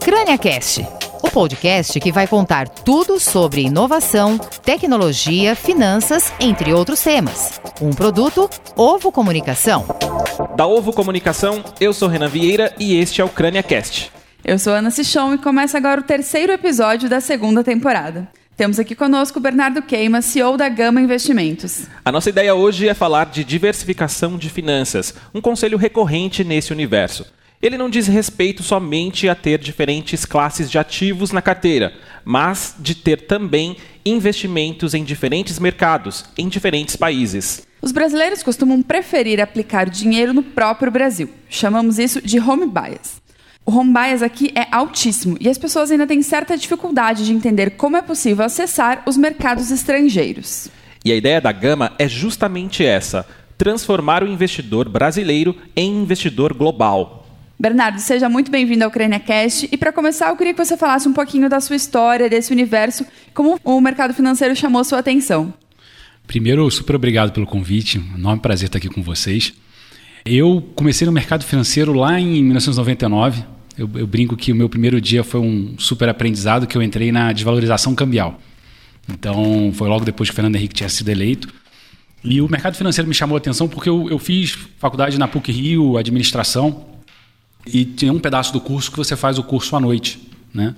CrâniaCast, o podcast que vai contar tudo sobre inovação, tecnologia, finanças, entre outros temas. Um produto Ovo Comunicação. Da Ovo Comunicação, eu sou Renan Vieira e este é o CrâniaCast. Eu sou Ana Sichon e começa agora o terceiro episódio da segunda temporada. Temos aqui conosco o Bernardo Queima, CEO da Gama Investimentos. A nossa ideia hoje é falar de diversificação de finanças, um conselho recorrente nesse universo. Ele não diz respeito somente a ter diferentes classes de ativos na carteira, mas de ter também investimentos em diferentes mercados, em diferentes países. Os brasileiros costumam preferir aplicar dinheiro no próprio Brasil. Chamamos isso de home bias. O home bias aqui é altíssimo e as pessoas ainda têm certa dificuldade de entender como é possível acessar os mercados estrangeiros. E a ideia da Gama é justamente essa: transformar o investidor brasileiro em investidor global. Bernardo, seja muito bem-vindo ao CrâniaCast. E para começar, eu queria que você falasse um pouquinho da sua história, desse universo, como o mercado financeiro chamou sua atenção. Primeiro, super obrigado pelo convite. Um enorme prazer estar aqui com vocês. Eu comecei no mercado financeiro lá em 1999 eu, eu, brinco que o meu primeiro dia foi um super aprendizado que eu entrei na desvalorização cambial. Então, foi logo depois que o Fernando Henrique tinha sido eleito. E o mercado financeiro me chamou a atenção porque eu, eu fiz faculdade na PUC Rio, administração, e tinha um pedaço do curso que você faz o curso à noite, né?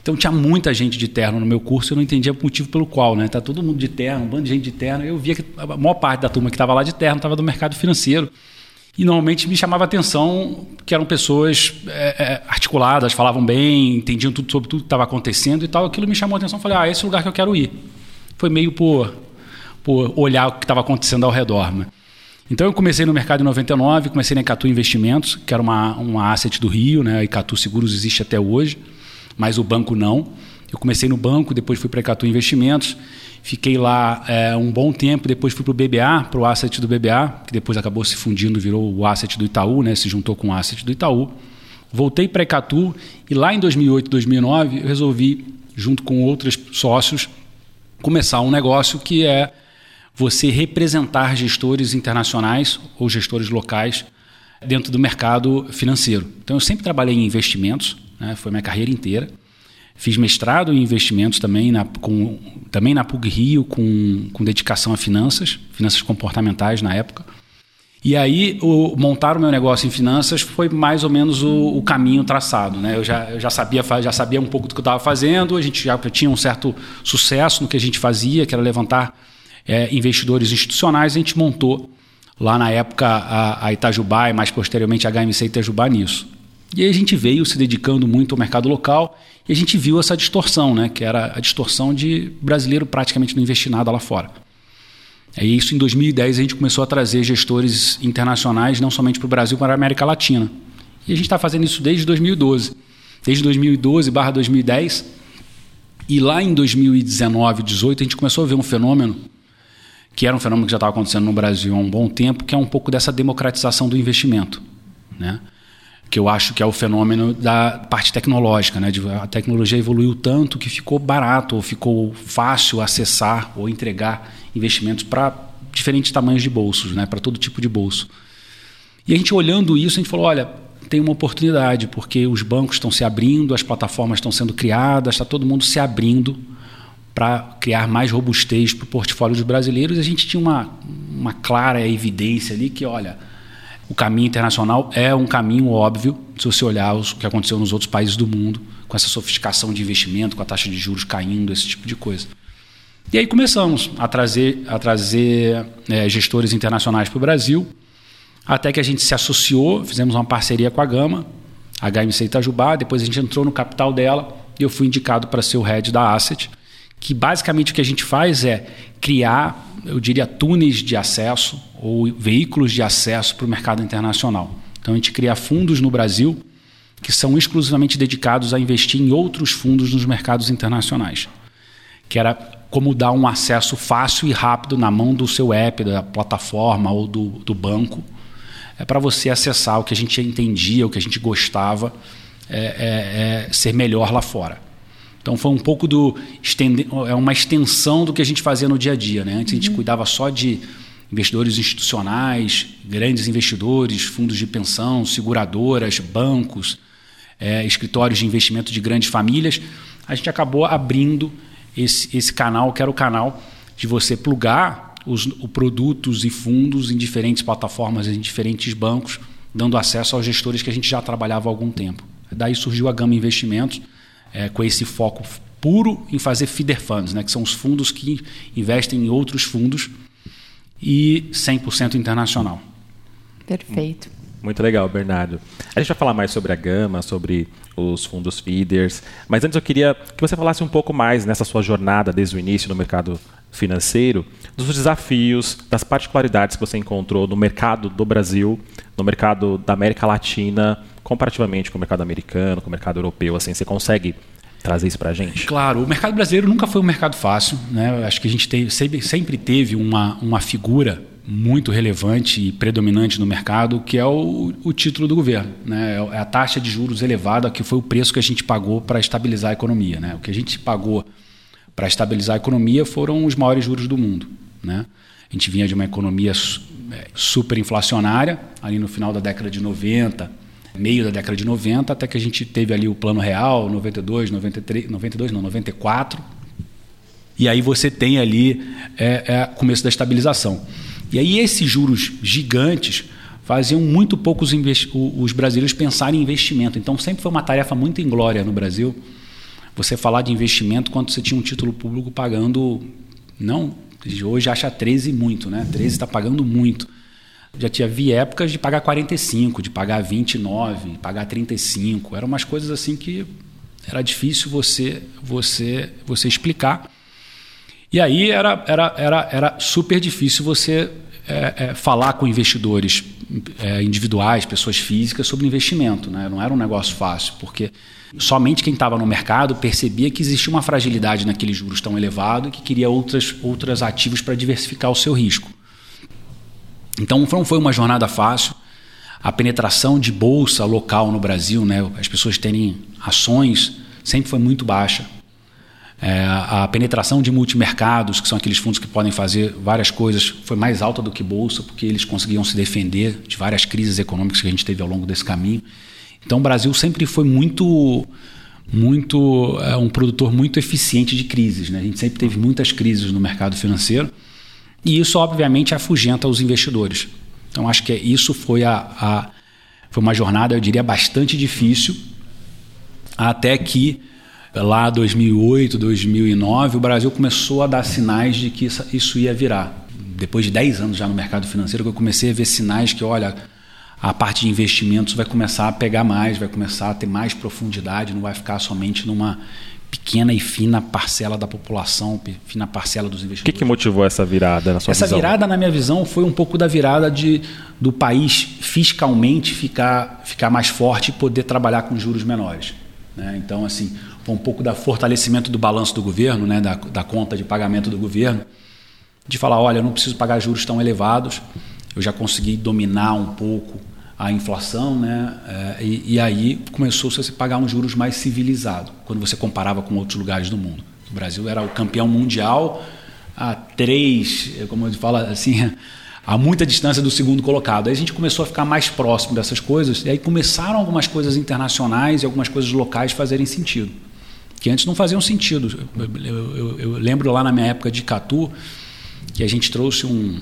Então tinha muita gente de terno no meu curso, eu não entendia o motivo pelo qual, né? Tá todo mundo de terno, um bando de gente de terno. Eu via que a maior parte da turma que estava lá de terno estava do mercado financeiro. E normalmente me chamava a atenção que eram pessoas é, é, articuladas, falavam bem, entendiam tudo sobre tudo que estava acontecendo e tal. Aquilo me chamou a atenção. Falei, ah, esse é o lugar que eu quero ir. Foi meio por, por olhar o que estava acontecendo ao redor. Né? Então eu comecei no mercado em 99, comecei na Icatu Investimentos, que era uma, uma asset do Rio, né? A Icatu Seguros existe até hoje, mas o banco não. Eu comecei no banco, depois fui para a Icatu Investimentos Fiquei lá é, um bom tempo, depois fui para o BBA, para o asset do BBA, que depois acabou se fundindo, virou o asset do Itaú, né? se juntou com o asset do Itaú. Voltei para a Icatu e lá em 2008, 2009, eu resolvi, junto com outros sócios, começar um negócio que é você representar gestores internacionais ou gestores locais dentro do mercado financeiro. Então, eu sempre trabalhei em investimentos, né? foi minha carreira inteira. Fiz mestrado em investimentos também na, com, também na PUC Rio, com, com dedicação a finanças, finanças comportamentais na época. E aí, o, montar o meu negócio em finanças foi mais ou menos o, o caminho traçado. Né? Eu, já, eu já, sabia, já sabia um pouco do que eu estava fazendo, a gente já tinha um certo sucesso no que a gente fazia, que era levantar é, investidores institucionais. A gente montou lá na época a, a Itajubá e mais posteriormente a HMC Itajubá nisso. E aí a gente veio se dedicando muito ao mercado local e a gente viu essa distorção, né, que era a distorção de brasileiro praticamente não investir nada lá fora. É isso em 2010 a gente começou a trazer gestores internacionais não somente para o Brasil, mas para a América Latina. E a gente está fazendo isso desde 2012. Desde 2012 barra 2010. E lá em 2019, 2018, a gente começou a ver um fenômeno que era um fenômeno que já estava acontecendo no Brasil há um bom tempo, que é um pouco dessa democratização do investimento. Né? que eu acho que é o fenômeno da parte tecnológica. Né? A tecnologia evoluiu tanto que ficou barato, ou ficou fácil acessar ou entregar investimentos para diferentes tamanhos de bolsos, né? para todo tipo de bolso. E a gente olhando isso, a gente falou: olha, tem uma oportunidade, porque os bancos estão se abrindo, as plataformas estão sendo criadas, está todo mundo se abrindo para criar mais robustez para o portfólio dos brasileiros. A gente tinha uma, uma clara evidência ali que, olha o caminho internacional é um caminho óbvio, se você olhar o que aconteceu nos outros países do mundo, com essa sofisticação de investimento, com a taxa de juros caindo, esse tipo de coisa. E aí começamos a trazer, a trazer é, gestores internacionais para o Brasil, até que a gente se associou, fizemos uma parceria com a Gama, a HMC Itajubá, depois a gente entrou no capital dela e eu fui indicado para ser o head da Asset, que basicamente o que a gente faz é criar, eu diria, túneis de acesso ou veículos de acesso para o mercado internacional. Então a gente cria fundos no Brasil que são exclusivamente dedicados a investir em outros fundos nos mercados internacionais, que era como dar um acesso fácil e rápido na mão do seu app, da plataforma ou do, do banco, é para você acessar o que a gente entendia, o que a gente gostava, é, é, é ser melhor lá fora. Então foi um pouco do é uma extensão do que a gente fazia no dia a dia, né? Antes a gente uhum. cuidava só de investidores institucionais, grandes investidores, fundos de pensão, seguradoras, bancos, é, escritórios de investimento de grandes famílias, a gente acabou abrindo esse, esse canal, que era o canal de você plugar os, os produtos e fundos em diferentes plataformas, em diferentes bancos, dando acesso aos gestores que a gente já trabalhava há algum tempo. Daí surgiu a Gama Investimentos, é, com esse foco puro em fazer feeder funds, né, que são os fundos que investem em outros fundos e 100% internacional. Perfeito. Muito legal, Bernardo. A gente vai falar mais sobre a Gama, sobre os fundos feeders, mas antes eu queria que você falasse um pouco mais nessa sua jornada desde o início no mercado financeiro, dos desafios, das particularidades que você encontrou no mercado do Brasil, no mercado da América Latina, comparativamente com o mercado americano, com o mercado europeu, assim, você consegue trazer isso para a gente? Claro, o mercado brasileiro nunca foi um mercado fácil, né? Acho que a gente teve, sempre, sempre teve uma, uma figura muito relevante e predominante no mercado, que é o, o título do governo. Né? É a taxa de juros elevada, que foi o preço que a gente pagou para estabilizar a economia. Né? O que a gente pagou para estabilizar a economia foram os maiores juros do mundo. Né? A gente vinha de uma economia é, super inflacionária, ali no final da década de 90, meio da década de 90, até que a gente teve ali o Plano Real, 92, 93, 92 não, 94. E aí você tem ali é, é começo da estabilização. E aí esses juros gigantes faziam muito pouco os, os brasileiros pensarem em investimento. Então sempre foi uma tarefa muito inglória no Brasil você falar de investimento quando você tinha um título público pagando, não, hoje acha 13 muito, né? 13 está pagando muito. Já tinha vi épocas de pagar 45, de pagar 29, de pagar 35. Eram umas coisas assim que era difícil você você você explicar. E aí era, era, era, era super difícil você é, é, falar com investidores é, individuais, pessoas físicas, sobre investimento. Né? Não era um negócio fácil, porque somente quem estava no mercado percebia que existia uma fragilidade naqueles juros tão elevado e que queria outras, outros ativos para diversificar o seu risco. Então não foi uma jornada fácil. A penetração de bolsa local no Brasil, né, as pessoas terem ações, sempre foi muito baixa. É, a penetração de multimercados, que são aqueles fundos que podem fazer várias coisas, foi mais alta do que bolsa, porque eles conseguiam se defender de várias crises econômicas que a gente teve ao longo desse caminho. Então, o Brasil sempre foi muito, muito é, um produtor muito eficiente de crises. Né? A gente sempre teve muitas crises no mercado financeiro e isso, obviamente, afugenta os investidores. Então, acho que isso foi, a, a foi uma jornada, eu diria, bastante difícil, até que lá 2008, 2009, o Brasil começou a dar sinais de que isso ia virar. Depois de 10 anos já no mercado financeiro, que eu comecei a ver sinais que, olha, a parte de investimentos vai começar a pegar mais, vai começar a ter mais profundidade, não vai ficar somente numa pequena e fina parcela da população, fina parcela dos investidores. O que, que motivou essa virada na sua essa visão? Essa virada, na minha visão, foi um pouco da virada de, do país fiscalmente ficar, ficar mais forte e poder trabalhar com juros menores. Né? Então, assim, foi um pouco da fortalecimento do balanço do governo, né? da, da conta de pagamento do governo, de falar, olha, eu não preciso pagar juros tão elevados, eu já consegui dominar um pouco a inflação, né? É, e, e, aí começou -se a se pagar uns juros mais civilizados, quando você comparava com outros lugares do mundo. O Brasil era o campeão mundial a três, como eu falo assim, a muita distância do segundo colocado. Aí a gente começou a ficar mais próximo dessas coisas, e aí começaram algumas coisas internacionais e algumas coisas locais fazerem sentido, que antes não faziam sentido. Eu, eu, eu, eu lembro lá na minha época de Catu, que a gente trouxe um,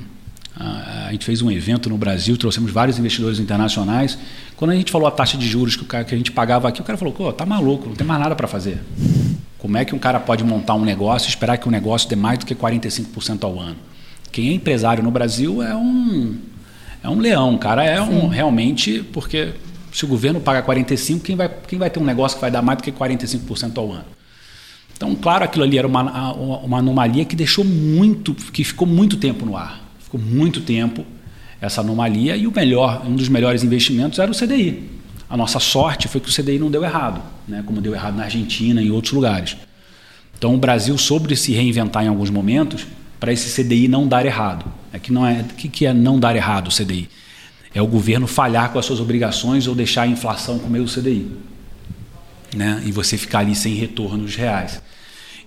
a gente fez um evento no Brasil, trouxemos vários investidores internacionais. Quando a gente falou a taxa de juros que, o cara, que a gente pagava aqui, o cara falou: Pô, tá maluco, não tem mais nada para fazer. Como é que um cara pode montar um negócio e esperar que o negócio dê mais do que 45% ao ano? Quem é empresário no Brasil é um é um leão, cara é um realmente porque se o governo paga 45, quem vai quem vai ter um negócio que vai dar mais do que 45% ao ano? Então, claro, aquilo ali era uma, uma anomalia que deixou muito, que ficou muito tempo no ar. Ficou muito tempo essa anomalia e o melhor, um dos melhores investimentos era o CDI. A nossa sorte foi que o CDI não deu errado, né? como deu errado na Argentina e em outros lugares. Então o Brasil soube se reinventar em alguns momentos para esse CDI não dar errado. É que não é, que, que é não dar errado o CDI? É o governo falhar com as suas obrigações ou deixar a inflação comer o CDI. Né? E você ficar ali sem retornos reais.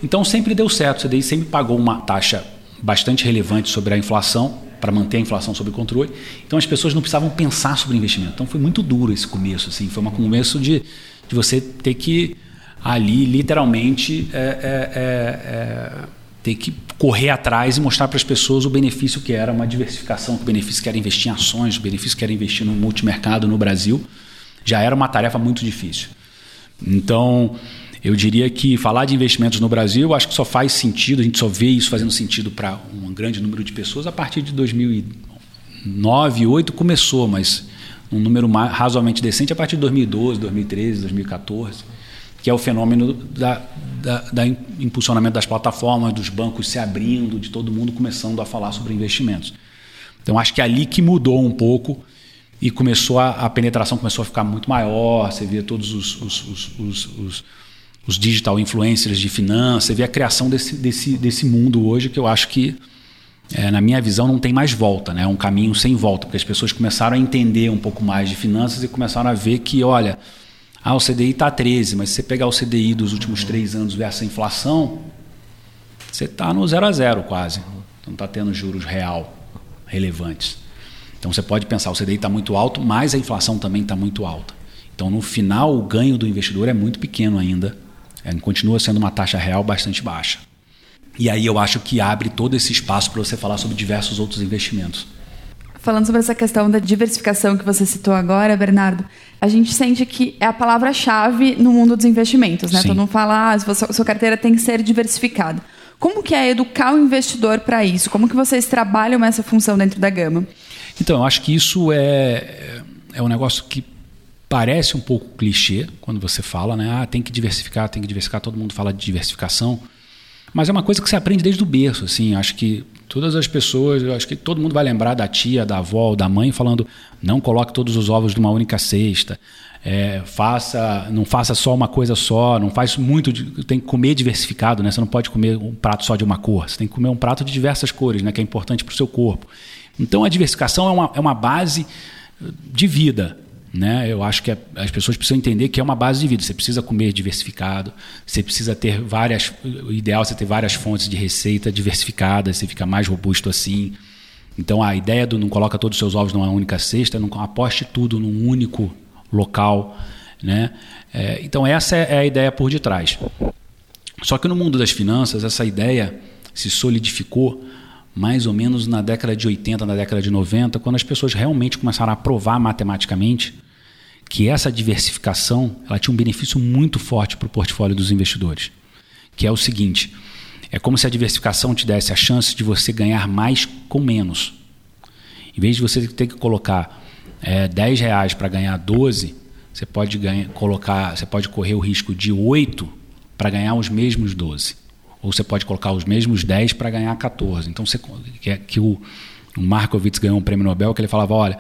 Então sempre deu certo, o CDI sempre pagou uma taxa bastante relevante sobre a inflação, para manter a inflação sob controle. Então as pessoas não precisavam pensar sobre investimento. Então foi muito duro esse começo, assim, foi um começo de, de você ter que ali literalmente é, é, é, é ter que correr atrás e mostrar para as pessoas o benefício que era uma diversificação, o benefício que era investir em ações, o benefício que era investir no multimercado no Brasil, já era uma tarefa muito difícil. Então, eu diria que falar de investimentos no Brasil, acho que só faz sentido, a gente só vê isso fazendo sentido para um grande número de pessoas a partir de 2009, 2008 começou, mas um número razoavelmente decente a partir de 2012, 2013, 2014, que é o fenômeno da, da, da impulsionamento das plataformas, dos bancos se abrindo, de todo mundo começando a falar sobre investimentos. Então acho que é ali que mudou um pouco e começou a, a penetração começou a ficar muito maior. Você vê todos os, os, os, os os digital influencers de finanças, você vê a criação desse, desse, desse mundo hoje que eu acho que, é, na minha visão, não tem mais volta, né? é um caminho sem volta, porque as pessoas começaram a entender um pouco mais de finanças e começaram a ver que, olha, ah, o CDI está 13, mas se você pegar o CDI dos últimos três anos versus a inflação, você está no zero a zero quase. Não está tendo juros real relevantes. Então você pode pensar, o CDI está muito alto, mas a inflação também está muito alta. Então no final o ganho do investidor é muito pequeno ainda é, continua sendo uma taxa real bastante baixa. E aí eu acho que abre todo esse espaço para você falar sobre diversos outros investimentos. Falando sobre essa questão da diversificação que você citou agora, Bernardo, a gente sente que é a palavra-chave no mundo dos investimentos, né? Sim. Todo mundo fala, ah, sua, sua carteira tem que ser diversificada. Como que é educar o investidor para isso? Como que vocês trabalham essa função dentro da Gama? Então, eu acho que isso é, é um negócio que Parece um pouco clichê quando você fala, né? Ah, tem que diversificar, tem que diversificar, todo mundo fala de diversificação. Mas é uma coisa que você aprende desde o berço, assim. Acho que todas as pessoas, acho que todo mundo vai lembrar da tia, da avó, da mãe falando: não coloque todos os ovos numa única cesta. É, faça, não faça só uma coisa só, não faz muito, tem que comer diversificado, né? Você não pode comer um prato só de uma cor, você tem que comer um prato de diversas cores, né? Que é importante para o seu corpo. Então a diversificação é uma, é uma base de vida, né? Eu acho que as pessoas precisam entender que é uma base de vida. Você precisa comer diversificado, você precisa ter várias. O ideal é você ter várias fontes de receita diversificadas, você fica mais robusto assim. Então a ideia do não coloca todos os seus ovos numa única cesta, não aposte tudo num único local. Né? É, então essa é a ideia por detrás. Só que no mundo das finanças, essa ideia se solidificou mais ou menos na década de 80, na década de 90, quando as pessoas realmente começaram a provar matematicamente que essa diversificação ela tinha um benefício muito forte para o portfólio dos investidores, que é o seguinte: é como se a diversificação te desse a chance de você ganhar mais com menos. Em vez de você ter que colocar é, 10 reais para ganhar 12, você pode ganhar, colocar, você pode correr o risco de 8 para ganhar os mesmos 12 ou você pode colocar os mesmos 10 para ganhar 14. Então, você, que, é, que o, o Markowitz ganhou um prêmio Nobel, que ele falava, olha,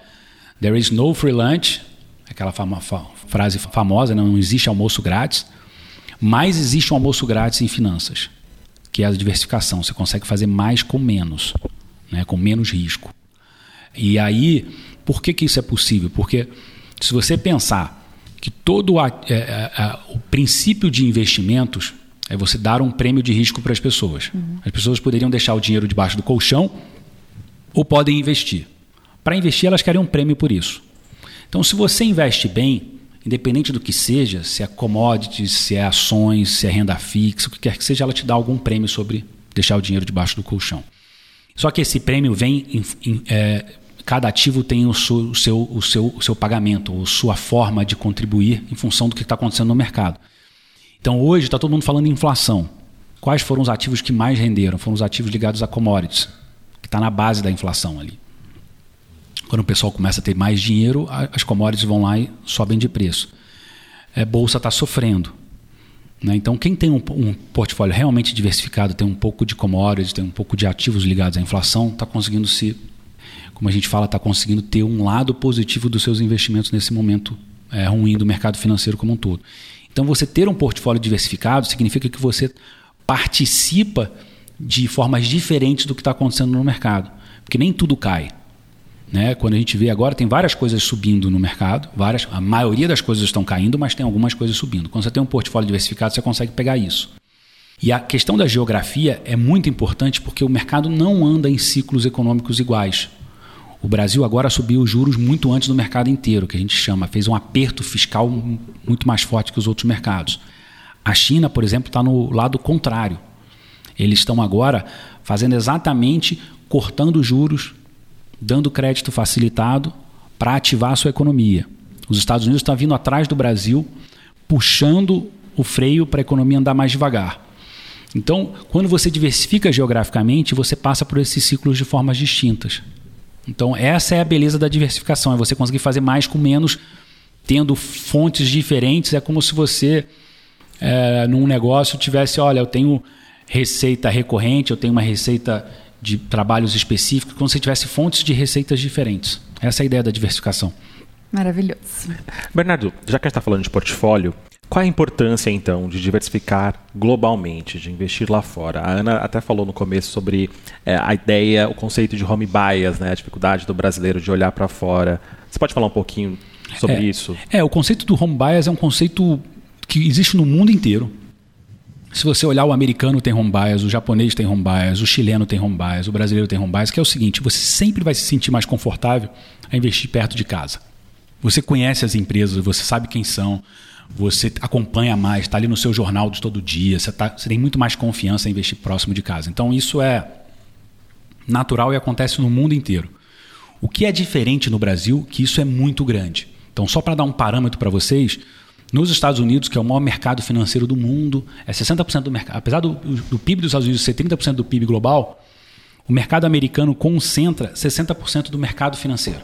there is no free lunch, aquela fama, fa, frase famosa, né? não existe almoço grátis, mas existe um almoço grátis em finanças, que é a diversificação. Você consegue fazer mais com menos, né? com menos risco. E aí, por que, que isso é possível? Porque se você pensar que todo a, é, é, o princípio de investimentos é você dar um prêmio de risco para as pessoas. Uhum. As pessoas poderiam deixar o dinheiro debaixo do colchão ou podem investir. Para investir, elas querem um prêmio por isso. Então, se você investe bem, independente do que seja, se é commodities, se é ações, se é renda fixa, o que quer que seja, ela te dá algum prêmio sobre deixar o dinheiro debaixo do colchão. Só que esse prêmio vem em, em, é, cada ativo tem o seu, o, seu, o, seu, o seu pagamento, ou sua forma de contribuir em função do que está acontecendo no mercado. Então hoje está todo mundo falando em inflação. Quais foram os ativos que mais renderam? Foram os ativos ligados a commodities, que está na base da inflação ali. Quando o pessoal começa a ter mais dinheiro, as commodities vão lá e sobem de preço. É, bolsa está sofrendo. Né? Então, quem tem um, um, portfólio realmente diversificado, tem um pouco de commodities, tem um pouco de ativos ligados à inflação, está conseguindo se, como a gente fala, está conseguindo ter um lado positivo dos seus investimentos nesse momento é, ruim do mercado financeiro como um todo. Então, você ter um portfólio diversificado significa que você participa de formas diferentes do que está acontecendo no mercado, porque nem tudo cai. Né? Quando a gente vê agora, tem várias coisas subindo no mercado, várias, a maioria das coisas estão caindo, mas tem algumas coisas subindo. Quando você tem um portfólio diversificado, você consegue pegar isso. E a questão da geografia é muito importante porque o mercado não anda em ciclos econômicos iguais. O Brasil agora subiu os juros muito antes do mercado inteiro, que a gente chama, fez um aperto fiscal muito mais forte que os outros mercados. A China, por exemplo, está no lado contrário. Eles estão agora fazendo exatamente cortando juros, dando crédito facilitado para ativar a sua economia. Os Estados Unidos estão vindo atrás do Brasil, puxando o freio para a economia andar mais devagar. Então, quando você diversifica geograficamente, você passa por esses ciclos de formas distintas. Então, essa é a beleza da diversificação, é você conseguir fazer mais com menos, tendo fontes diferentes. É como se você, é, num negócio, tivesse, olha, eu tenho receita recorrente, eu tenho uma receita de trabalhos específicos, como se tivesse fontes de receitas diferentes. Essa é a ideia da diversificação. Maravilhoso. Bernardo, já que a gente está falando de portfólio, qual a importância, então, de diversificar globalmente, de investir lá fora? A Ana até falou no começo sobre é, a ideia, o conceito de home bias, né, a dificuldade do brasileiro de olhar para fora. Você pode falar um pouquinho sobre é, isso? É, o conceito do home bias é um conceito que existe no mundo inteiro. Se você olhar, o americano tem home bias, o japonês tem home bias, o chileno tem home bias, o brasileiro tem home bias, que é o seguinte: você sempre vai se sentir mais confortável a investir perto de casa. Você conhece as empresas, você sabe quem são, você acompanha mais, está ali no seu jornal de todo dia, você, tá, você tem muito mais confiança em investir próximo de casa. Então isso é natural e acontece no mundo inteiro. O que é diferente no Brasil, que isso é muito grande. Então, só para dar um parâmetro para vocês, nos Estados Unidos, que é o maior mercado financeiro do mundo, é 60% do mercado. Apesar do, do PIB dos Estados Unidos ser 30% do PIB global, o mercado americano concentra 60% do mercado financeiro,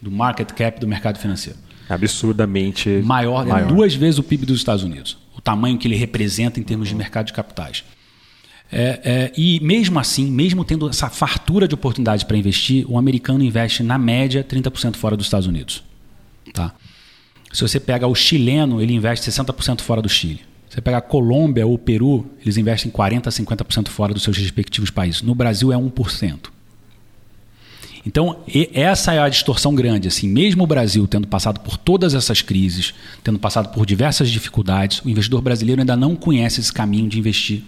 do market cap do mercado financeiro absurdamente maior, maior. Duas vezes o PIB dos Estados Unidos, o tamanho que ele representa em termos de mercado de capitais. É, é, e mesmo assim, mesmo tendo essa fartura de oportunidades para investir, o americano investe na média 30% fora dos Estados Unidos. Tá? Se você pega o chileno, ele investe 60% fora do Chile. Se você pega a Colômbia ou o Peru, eles investem 40% a 50% fora dos seus respectivos países. No Brasil é 1%. Então, essa é a distorção grande. Assim, mesmo o Brasil tendo passado por todas essas crises, tendo passado por diversas dificuldades, o investidor brasileiro ainda não conhece esse caminho de investir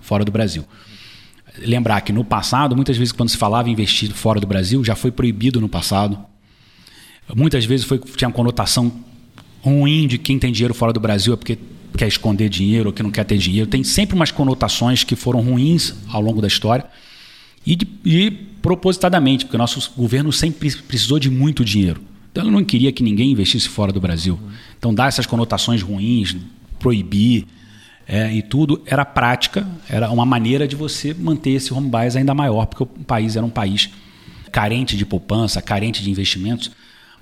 fora do Brasil. Lembrar que no passado, muitas vezes, quando se falava em investir fora do Brasil, já foi proibido no passado. Muitas vezes foi, tinha uma conotação ruim de quem tem dinheiro fora do Brasil é porque quer esconder dinheiro ou que não quer ter dinheiro. Tem sempre umas conotações que foram ruins ao longo da história. E, e propositadamente, porque o nosso governo sempre precisou de muito dinheiro. Então ele não queria que ninguém investisse fora do Brasil. Então dar essas conotações ruins, proibir é, e tudo, era prática, era uma maneira de você manter esse home bias ainda maior, porque o país era um país carente de poupança, carente de investimentos.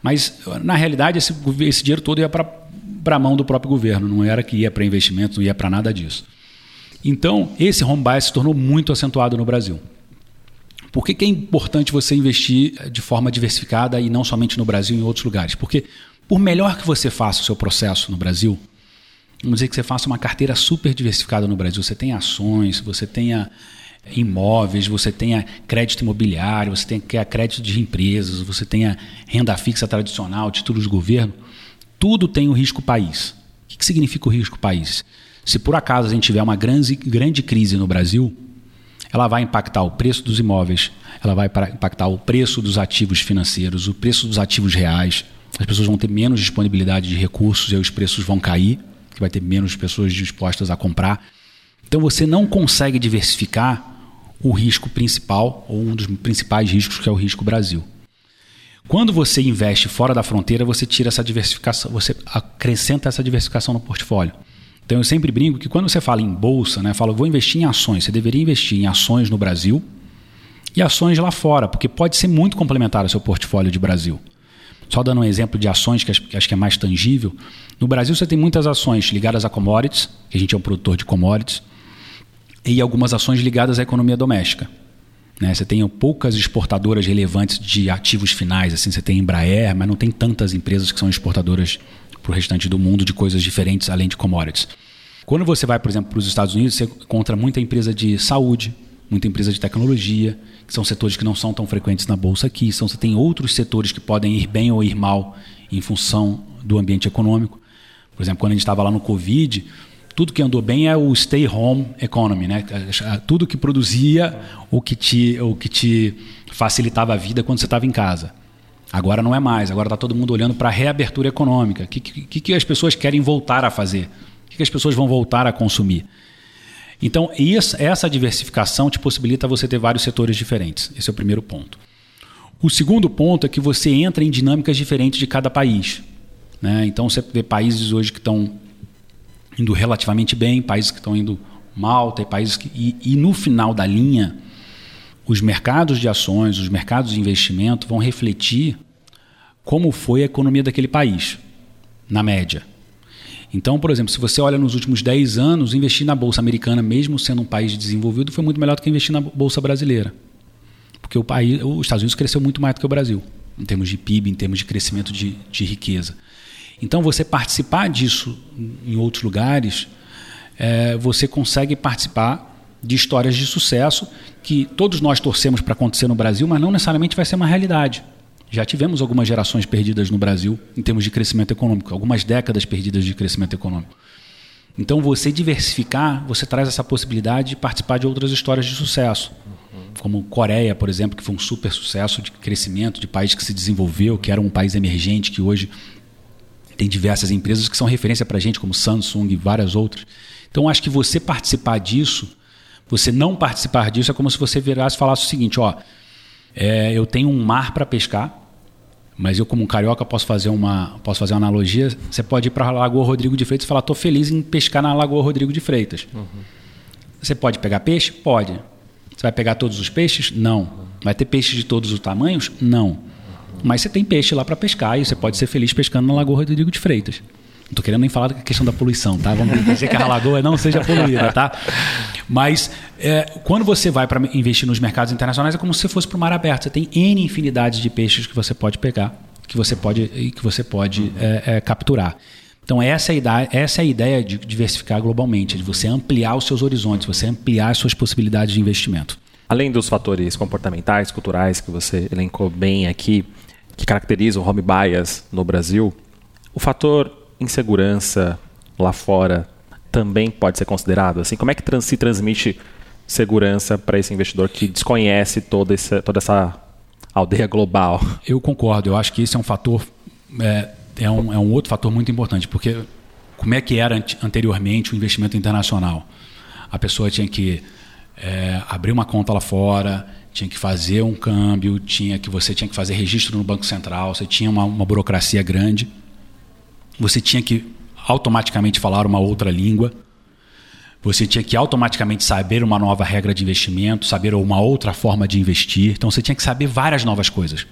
Mas, na realidade, esse, esse dinheiro todo ia para a mão do próprio governo, não era que ia para investimento, não ia para nada disso. Então, esse home bias se tornou muito acentuado no Brasil. Por que, que é importante você investir eh, de forma diversificada e não somente no Brasil, em outros lugares? Porque, por melhor que você faça o seu processo no Brasil, vamos dizer que você faça uma carteira super diversificada no Brasil, você tem ações, você tenha imóveis, você tenha crédito imobiliário, você tenha crédito de empresas, você tenha renda fixa tradicional, títulos de governo, tudo tem o risco país. O que significa o risco país? Se por acaso a gente tiver uma grande, grande crise no Brasil, ela vai impactar o preço dos imóveis, ela vai impactar o preço dos ativos financeiros, o preço dos ativos reais. As pessoas vão ter menos disponibilidade de recursos e os preços vão cair, que vai ter menos pessoas dispostas a comprar. Então você não consegue diversificar o risco principal ou um dos principais riscos que é o risco Brasil. Quando você investe fora da fronteira, você tira essa diversificação, você acrescenta essa diversificação no portfólio. Então eu sempre brinco que quando você fala em bolsa, né, fala, vou investir em ações, você deveria investir em ações no Brasil e ações lá fora, porque pode ser muito complementar ao seu portfólio de Brasil. Só dando um exemplo de ações que acho que é mais tangível. No Brasil você tem muitas ações ligadas a commodities, que a gente é um produtor de commodities, e algumas ações ligadas à economia doméstica. Né? Você tem poucas exportadoras relevantes de ativos finais, assim, você tem Embraer, mas não tem tantas empresas que são exportadoras para o restante do mundo de coisas diferentes além de commodities. Quando você vai, por exemplo, para os Estados Unidos, você encontra muita empresa de saúde, muita empresa de tecnologia, que são setores que não são tão frequentes na bolsa aqui. São, você tem outros setores que podem ir bem ou ir mal em função do ambiente econômico. Por exemplo, quando a gente estava lá no Covid, tudo que andou bem é o stay home economy, né? Tudo que produzia o que te, o que te facilitava a vida quando você estava em casa. Agora não é mais, agora está todo mundo olhando para a reabertura econômica. O que, que, que, as pessoas querem voltar a fazer? O que, que as pessoas vão voltar a consumir? Então, isso, essa diversificação te possibilita você ter vários setores diferentes. Esse é o primeiro ponto. O segundo ponto é que você entra em dinâmicas diferentes de cada país. Né? Então, você vê países hoje que estão indo relativamente bem, países que estão indo mal, tem países que. E, e no final da linha, os mercados de ações, os mercados de investimento vão refletir como foi a economia daquele país, na média. Então, por exemplo, se você olha nos últimos 10 anos, investir na Bolsa Americana, mesmo sendo um país desenvolvido, foi muito melhor do que investir na Bolsa Brasileira. Porque o país, os Estados Unidos cresceu muito mais do que o Brasil, em termos de PIB, em termos de crescimento de, de riqueza. Então, você participar disso em outros lugares, é, você consegue participar de histórias de sucesso que todos nós torcemos para acontecer no Brasil, mas não necessariamente vai ser uma realidade. Já tivemos algumas gerações perdidas no Brasil em termos de crescimento econômico, algumas décadas perdidas de crescimento econômico. Então, você diversificar, você traz essa possibilidade de participar de outras histórias de sucesso. Como Coreia, por exemplo, que foi um super sucesso de crescimento, de país que se desenvolveu, que era um país emergente, que hoje tem diversas empresas que são referência para a gente, como Samsung e várias outras. Então, acho que você participar disso você não participar disso é como se você virasse e falasse o seguinte: ó, é, eu tenho um mar para pescar, mas eu, como um carioca, posso fazer uma, posso fazer uma analogia. Você pode ir para a Lagoa Rodrigo de Freitas e falar: estou feliz em pescar na Lagoa Rodrigo de Freitas. Uhum. Você pode pegar peixe? Pode. Você vai pegar todos os peixes? Não. Vai ter peixes de todos os tamanhos? Não. Mas você tem peixe lá para pescar e você pode ser feliz pescando na Lagoa Rodrigo de Freitas. Não estou querendo nem falar da questão da poluição, tá? Vamos dizer que a lagoa não seja poluída, tá? Mas é, quando você vai para investir nos mercados internacionais é como se fosse para o mar aberto. Você tem N infinidade de peixes que você pode pegar, que você pode, que você pode é, é, capturar. Então essa é, a ideia, essa é a ideia de diversificar globalmente, de você ampliar os seus horizontes, você ampliar as suas possibilidades de investimento. Além dos fatores comportamentais, culturais que você elencou bem aqui, que caracterizam o home bias no Brasil, o fator insegurança lá fora também pode ser considerado? Assim, como é que trans, se transmite segurança para esse investidor que desconhece toda essa, toda essa aldeia global? Eu concordo. Eu acho que esse é um fator, é, é, um, é um outro fator muito importante, porque como é que era anteriormente o investimento internacional? A pessoa tinha que é, abrir uma conta lá fora, tinha que fazer um câmbio, tinha que você tinha que fazer registro no Banco Central, você tinha uma, uma burocracia grande você tinha que automaticamente falar uma outra língua, você tinha que automaticamente saber uma nova regra de investimento, saber uma outra forma de investir. Então você tinha que saber várias novas coisas.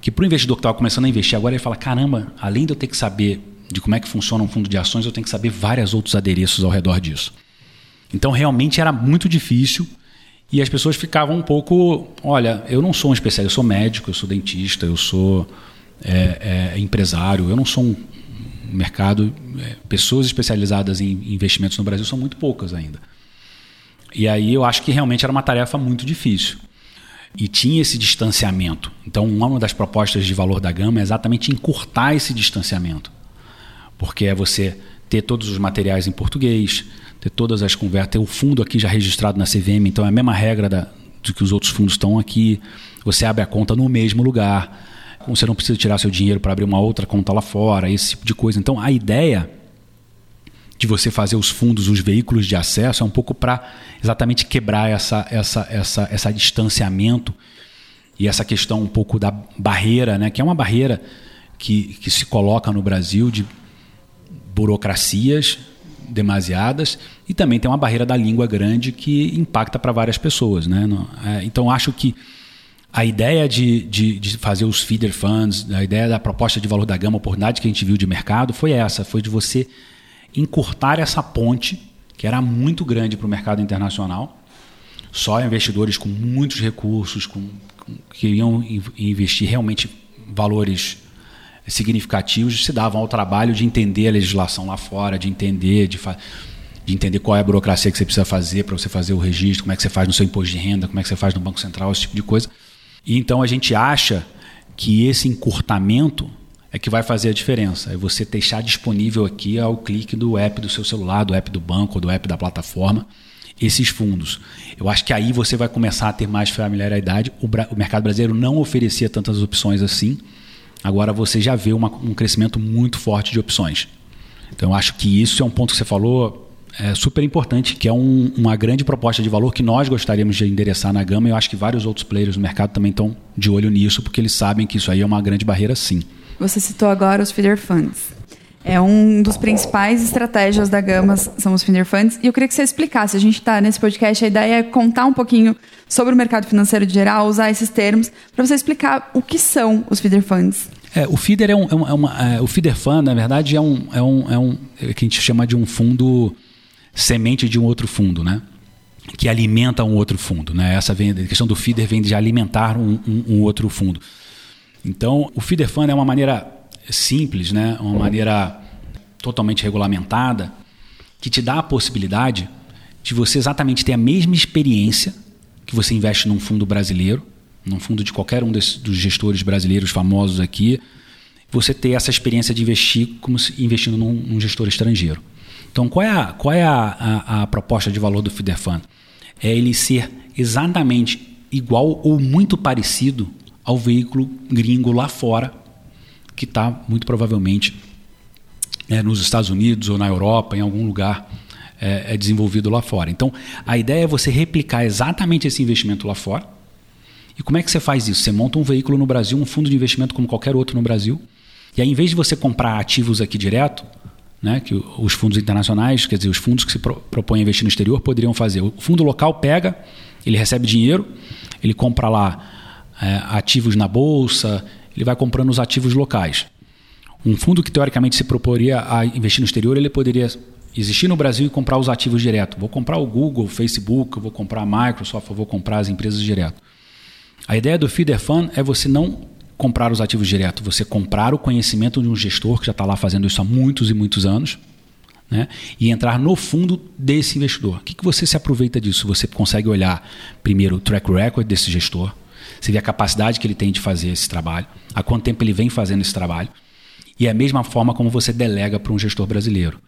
Que para o investidor que estava começando a investir agora, ele fala: caramba, além de eu ter que saber de como é que funciona um fundo de ações, eu tenho que saber vários outros adereços ao redor disso. Então realmente era muito difícil e as pessoas ficavam um pouco: olha, eu não sou um especialista, eu sou médico, eu sou dentista, eu sou é, é, empresário, eu não sou um, mercado, é, pessoas especializadas em investimentos no Brasil são muito poucas ainda. E aí eu acho que realmente era uma tarefa muito difícil. E tinha esse distanciamento. Então, uma das propostas de valor da gama é exatamente encurtar esse distanciamento. Porque é você ter todos os materiais em português, ter todas as conversas, ter o fundo aqui já registrado na CVM, então é a mesma regra da, do que os outros fundos estão aqui. Você abre a conta no mesmo lugar você não precisa tirar seu dinheiro para abrir uma outra conta lá fora, esse tipo de coisa. Então, a ideia de você fazer os fundos, os veículos de acesso, é um pouco para exatamente quebrar essa, essa, essa, essa distanciamento e essa questão um pouco da barreira, né, que é uma barreira que, que se coloca no Brasil de burocracias demasiadas e também tem uma barreira da língua grande que impacta para várias pessoas. Né? É, então, acho que a ideia de, de, de, fazer os feeder funds, a ideia da proposta de valor da gama, a oportunidade que a gente viu de mercado foi essa, foi de você encurtar essa ponte, que era muito grande para o mercado internacional, só investidores com muitos recursos, com, com, que iam investir realmente valores significativos, se davam ao trabalho de entender a legislação lá fora, de entender, de, de entender qual é a burocracia que você precisa fazer para você fazer o registro, como é que você faz no seu imposto de renda, como é que você faz no Banco Central, esse tipo de coisa. E então a gente acha que esse encurtamento é que vai fazer a diferença. É você deixar disponível aqui ao clique do app do seu celular, do app do banco, do app da plataforma, esses fundos. Eu acho que aí você vai começar a ter mais familiaridade. O, o mercado brasileiro não oferecia tantas opções assim. Agora você já vê uma, um crescimento muito forte de opções. Então eu acho que isso é um ponto que você falou é super importante, que é um, uma grande proposta de valor que nós gostaríamos de endereçar na gama. E eu acho que vários outros players no mercado também estão de olho nisso, porque eles sabem que isso aí é uma grande barreira sim. Você citou agora os feeder funds. É um dos principais estratégias da Gama são os feeder funds. E eu queria que você explicasse. A gente está nesse podcast, a ideia é contar um pouquinho sobre o mercado financeiro de geral, usar esses termos, para você explicar o que são os feeder funds. É, o feeder é, um, é uma, é, o feeder fund, na verdade, é um, é um, é um é que a gente chama de um fundo semente de um outro fundo, né? Que alimenta um outro fundo, né? Essa vem, a questão do feeder vem de alimentar um, um, um outro fundo. Então, o feeder fund é uma maneira simples, né? Uma maneira totalmente regulamentada que te dá a possibilidade de você exatamente ter a mesma experiência que você investe num fundo brasileiro, num fundo de qualquer um dos gestores brasileiros famosos aqui, você ter essa experiência de investir como se investindo num, num gestor estrangeiro. Então, qual é, a, qual é a, a, a proposta de valor do Feeder Fund? É ele ser exatamente igual ou muito parecido ao veículo gringo lá fora, que está muito provavelmente é, nos Estados Unidos ou na Europa, em algum lugar é, é, desenvolvido lá fora. Então, a ideia é você replicar exatamente esse investimento lá fora. E como é que você faz isso? Você monta um veículo no Brasil, um fundo de investimento como qualquer outro no Brasil, e aí, em vez de você comprar ativos aqui direto, né, que os fundos internacionais, quer dizer, os fundos que se propõem a investir no exterior poderiam fazer. O fundo local pega, ele recebe dinheiro, ele compra lá é, ativos na bolsa, ele vai comprando os ativos locais. Um fundo que teoricamente se proporia a investir no exterior, ele poderia existir no Brasil e comprar os ativos direto. Vou comprar o Google, o Facebook, vou comprar a Microsoft, vou comprar as empresas direto. A ideia do feeder fund é você não comprar os ativos direto, você comprar o conhecimento de um gestor que já está lá fazendo isso há muitos e muitos anos, né? e entrar no fundo desse investidor. O que, que você se aproveita disso? Você consegue olhar primeiro o track record desse gestor, você vê a capacidade que ele tem de fazer esse trabalho, há quanto tempo ele vem fazendo esse trabalho, e é a mesma forma como você delega para um gestor brasileiro.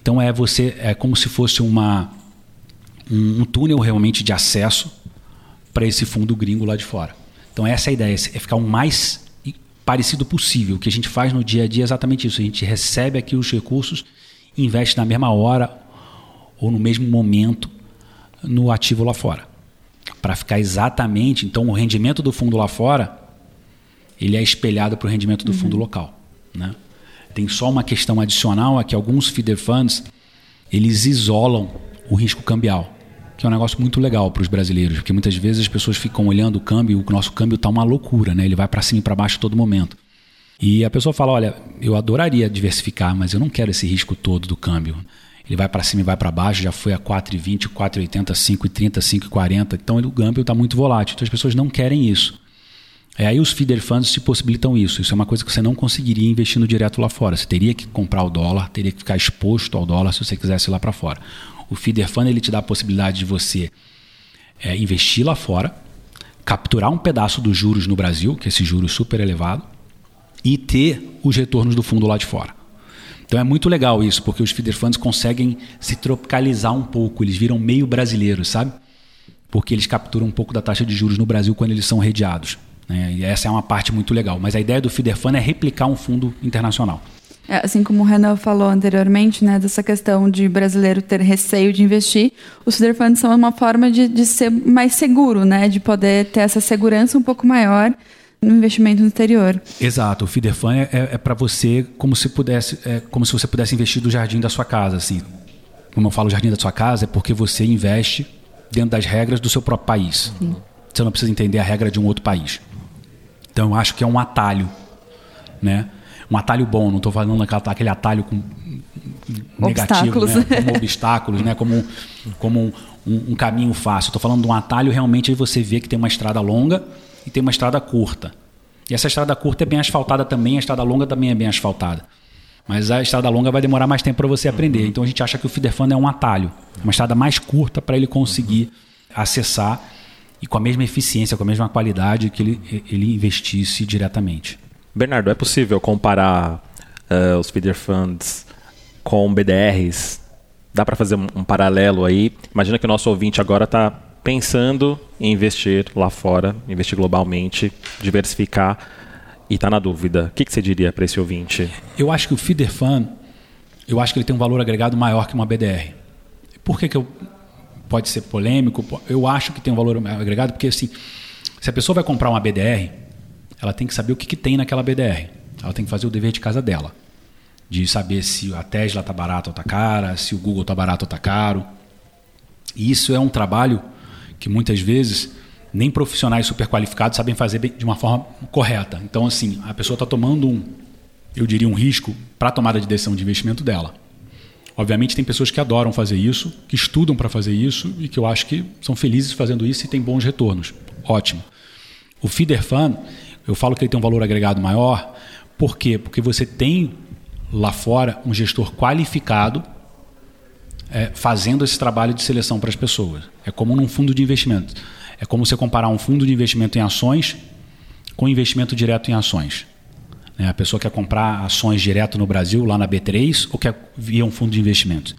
Então é você é como se fosse uma um, um túnel realmente de acesso para esse fundo gringo lá de fora. Então essa é a ideia, é ficar o mais parecido possível. O que a gente faz no dia a dia é exatamente isso. A gente recebe aqui os recursos, investe na mesma hora ou no mesmo momento no ativo lá fora. Para ficar exatamente, então o rendimento do fundo lá fora, ele é espelhado para o rendimento do uhum. fundo local. Né? Tem só uma questão adicional, é que alguns feeder funds, eles isolam o risco cambial que é um negócio muito legal para os brasileiros, porque muitas vezes as pessoas ficam olhando o câmbio, o nosso câmbio está uma loucura, né? Ele vai para cima e para baixo a todo momento. E a pessoa fala, olha, eu adoraria diversificar, mas eu não quero esse risco todo do câmbio. Ele vai para cima e vai para baixo, já foi a 4,20, 4,80, 5,30, 5,40. Então o câmbio está muito volátil. Então as pessoas não querem isso. É aí os feeder funds te possibilitam isso. Isso é uma coisa que você não conseguiria investindo direto lá fora. Você teria que comprar o dólar, teria que ficar exposto ao dólar se você quisesse ir lá para fora. O feeder fund ele te dá a possibilidade de você é, investir lá fora, capturar um pedaço dos juros no Brasil, que é esse juros super elevado, e ter os retornos do fundo lá de fora. Então é muito legal isso, porque os feeder funds conseguem se tropicalizar um pouco, eles viram meio brasileiros, sabe? Porque eles capturam um pouco da taxa de juros no Brasil quando eles são redeados. Né? E essa é uma parte muito legal. Mas a ideia do feeder fund é replicar um fundo internacional. É, assim como o Renan falou anteriormente, né, dessa questão de brasileiro ter receio de investir, os feeder funds são uma forma de, de ser mais seguro, né, de poder ter essa segurança um pouco maior no investimento no exterior. Exato, o feeder fund é, é para você como se pudesse, é como se você pudesse investir do jardim da sua casa, assim. Como eu falo jardim da sua casa, é porque você investe dentro das regras do seu próprio país. Sim. Você não precisa entender a regra de um outro país. Então eu acho que é um atalho, né? Um atalho bom, não estou falando aquele atalho com negativo, né? como obstáculos, né? como, como um, um, um caminho fácil. Estou falando de um atalho realmente aí você vê que tem uma estrada longa e tem uma estrada curta. E essa estrada curta é bem asfaltada também, a estrada longa também é bem asfaltada. Mas a estrada longa vai demorar mais tempo para você aprender. Então a gente acha que o feeder fund é um atalho, uma estrada mais curta para ele conseguir acessar e com a mesma eficiência, com a mesma qualidade que ele, ele investisse diretamente. Bernardo, é possível comparar uh, os feeder funds com BDRs? Dá para fazer um, um, paralelo aí? Imagina que o nosso ouvinte agora está pensando em investir lá fora, investir globalmente, diversificar e está na dúvida. O que, que você diria para esse ouvinte? Eu acho que o feeder fund, eu acho que ele tem um valor agregado maior que uma BDR. Por que, que eu pode ser polêmico? Eu acho que tem um valor agregado porque assim, se a pessoa vai comprar uma BDR, ela tem que saber o que, que tem naquela BDR. Ela tem que fazer o dever de casa dela de saber se a Tesla está barata ou está cara, se o Google está barato ou está caro. E isso é um trabalho que muitas vezes nem profissionais super qualificados sabem fazer de uma forma correta. Então, assim, a pessoa está tomando um, eu diria, um risco para a tomada de decisão de investimento dela. Obviamente, tem pessoas que adoram fazer isso, que estudam para fazer isso e que eu acho que são felizes fazendo isso e têm bons retornos. Ótimo. O feeder fund, eu falo que ele tem um valor agregado maior, por quê? Porque você tem lá fora um gestor qualificado é, fazendo esse trabalho de seleção para as pessoas. É como num fundo de investimento. É como você comparar um fundo de investimento em ações com investimento direto em ações. É, a pessoa quer comprar ações direto no Brasil, lá na B3, ou quer via um fundo de investimentos.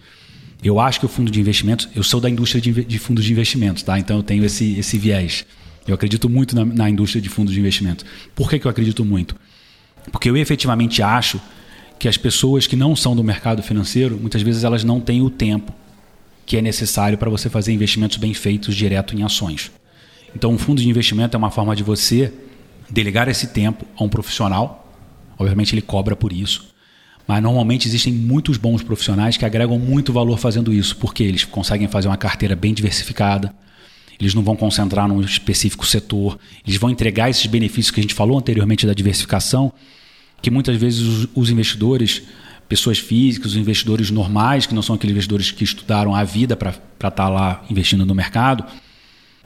Eu acho que o fundo de investimentos, eu sou da indústria de, de fundos de investimentos, tá? então eu tenho esse, esse viés. Eu acredito muito na, na indústria de fundos de investimento. Por que, que eu acredito muito? Porque eu efetivamente acho que as pessoas que não são do mercado financeiro, muitas vezes elas não têm o tempo que é necessário para você fazer investimentos bem feitos direto em ações. Então, um fundo de investimento é uma forma de você delegar esse tempo a um profissional. Obviamente, ele cobra por isso. Mas normalmente existem muitos bons profissionais que agregam muito valor fazendo isso, porque eles conseguem fazer uma carteira bem diversificada, eles não vão concentrar num específico setor, eles vão entregar esses benefícios que a gente falou anteriormente da diversificação que muitas vezes os, os investidores, pessoas físicas, os investidores normais, que não são aqueles investidores que estudaram a vida para estar tá lá investindo no mercado,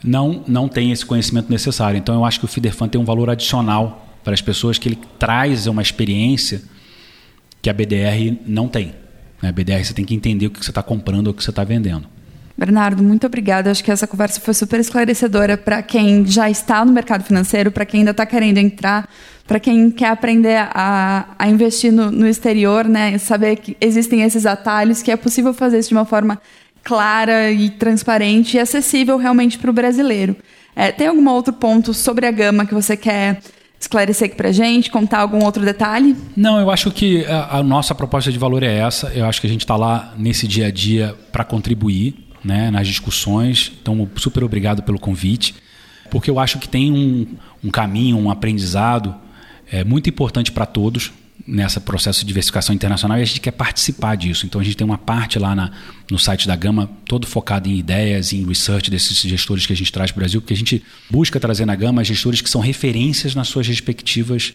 não, não têm esse conhecimento necessário. Então eu acho que o Feeder Fund tem um valor adicional para as pessoas que ele traz uma experiência que a BDR não tem. A né? BDR você tem que entender o que você está comprando ou o que você está vendendo. Bernardo, muito obrigada. Acho que essa conversa foi super esclarecedora para quem já está no mercado financeiro, para quem ainda está querendo entrar, para quem quer aprender a, a investir no, no, exterior, né? Saber que existem esses atalhos, que é possível fazer isso de uma forma clara e transparente e acessível realmente para o brasileiro. É, tem algum outro ponto sobre a gama que você quer esclarecer aqui para gente, contar algum outro detalhe? Não, eu acho que a, a nossa proposta de valor é essa. Eu acho que a gente está lá nesse dia a dia para contribuir né, nas discussões. Então, super obrigado pelo convite, porque eu acho que tem um, um caminho, um aprendizado é, muito importante para todos nesse processo de diversificação internacional e a gente quer participar disso. Então a gente tem uma parte lá na, no site da Gama todo focado em ideias, em research desses gestores que a gente traz para o Brasil, porque a gente busca trazer na Gama gestores que são referências nas suas respectivas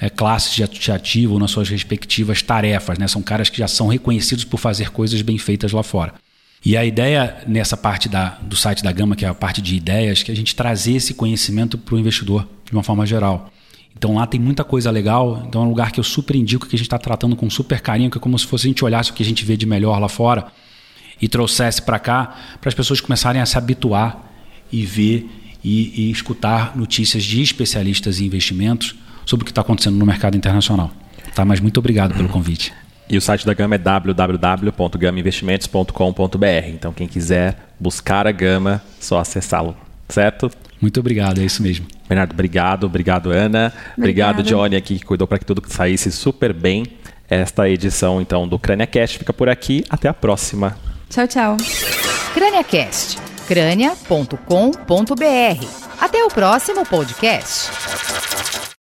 é, classes de ativo, nas suas respectivas tarefas. Né? São caras que já são reconhecidos por fazer coisas bem feitas lá fora. E a ideia nessa parte da, do site da Gama, que é a parte de ideias, que a gente trazer esse conhecimento para o investidor de uma forma geral. Então lá tem muita coisa legal. Então é um lugar que eu super indico que a gente está tratando com super carinho, que é como se fosse a gente olhasse o que a gente vê de melhor lá fora e trouxesse para cá, para as pessoas começarem a se habituar e ver e, e escutar notícias de especialistas em investimentos sobre o que está acontecendo no mercado internacional. Tá, mas muito obrigado pelo convite. E o site da Gama é www.gamainvestimentos.com.br. Então, quem quiser buscar a Gama, só acessá-lo, certo? Muito obrigado, é isso mesmo. Bernardo, obrigado. Obrigado, Ana. Obrigada. Obrigado, Johnny, aqui, que cuidou para que tudo saísse super bem. Esta edição, então, do CrâniaCast fica por aqui. Até a próxima. Tchau, tchau. CrâniaCast, crânia.com.br. Até o próximo podcast.